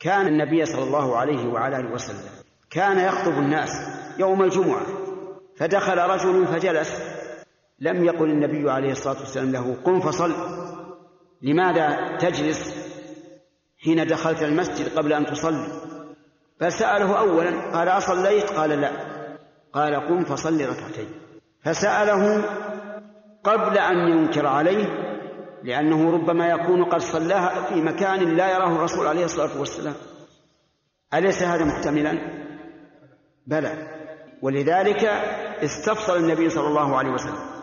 كان النبي صلى الله عليه وعلى آله وسلم كان يخطب الناس يوم الجمعة فدخل رجل فجلس لم يقل النبي عليه الصلاة والسلام له قم فصل لماذا تجلس حين دخلت المسجد قبل أن تصلي؟ فسأله اولا قال أصليت؟ قال لا قال قم فصل ركعتين. فسأله قبل أن ينكر عليه لأنه ربما يكون قد صلاها في مكان لا يراه الرسول عليه الصلاة والسلام. أليس هذا محتملا؟ بلى. ولذلك استفصل النبي صلى الله عليه وسلم.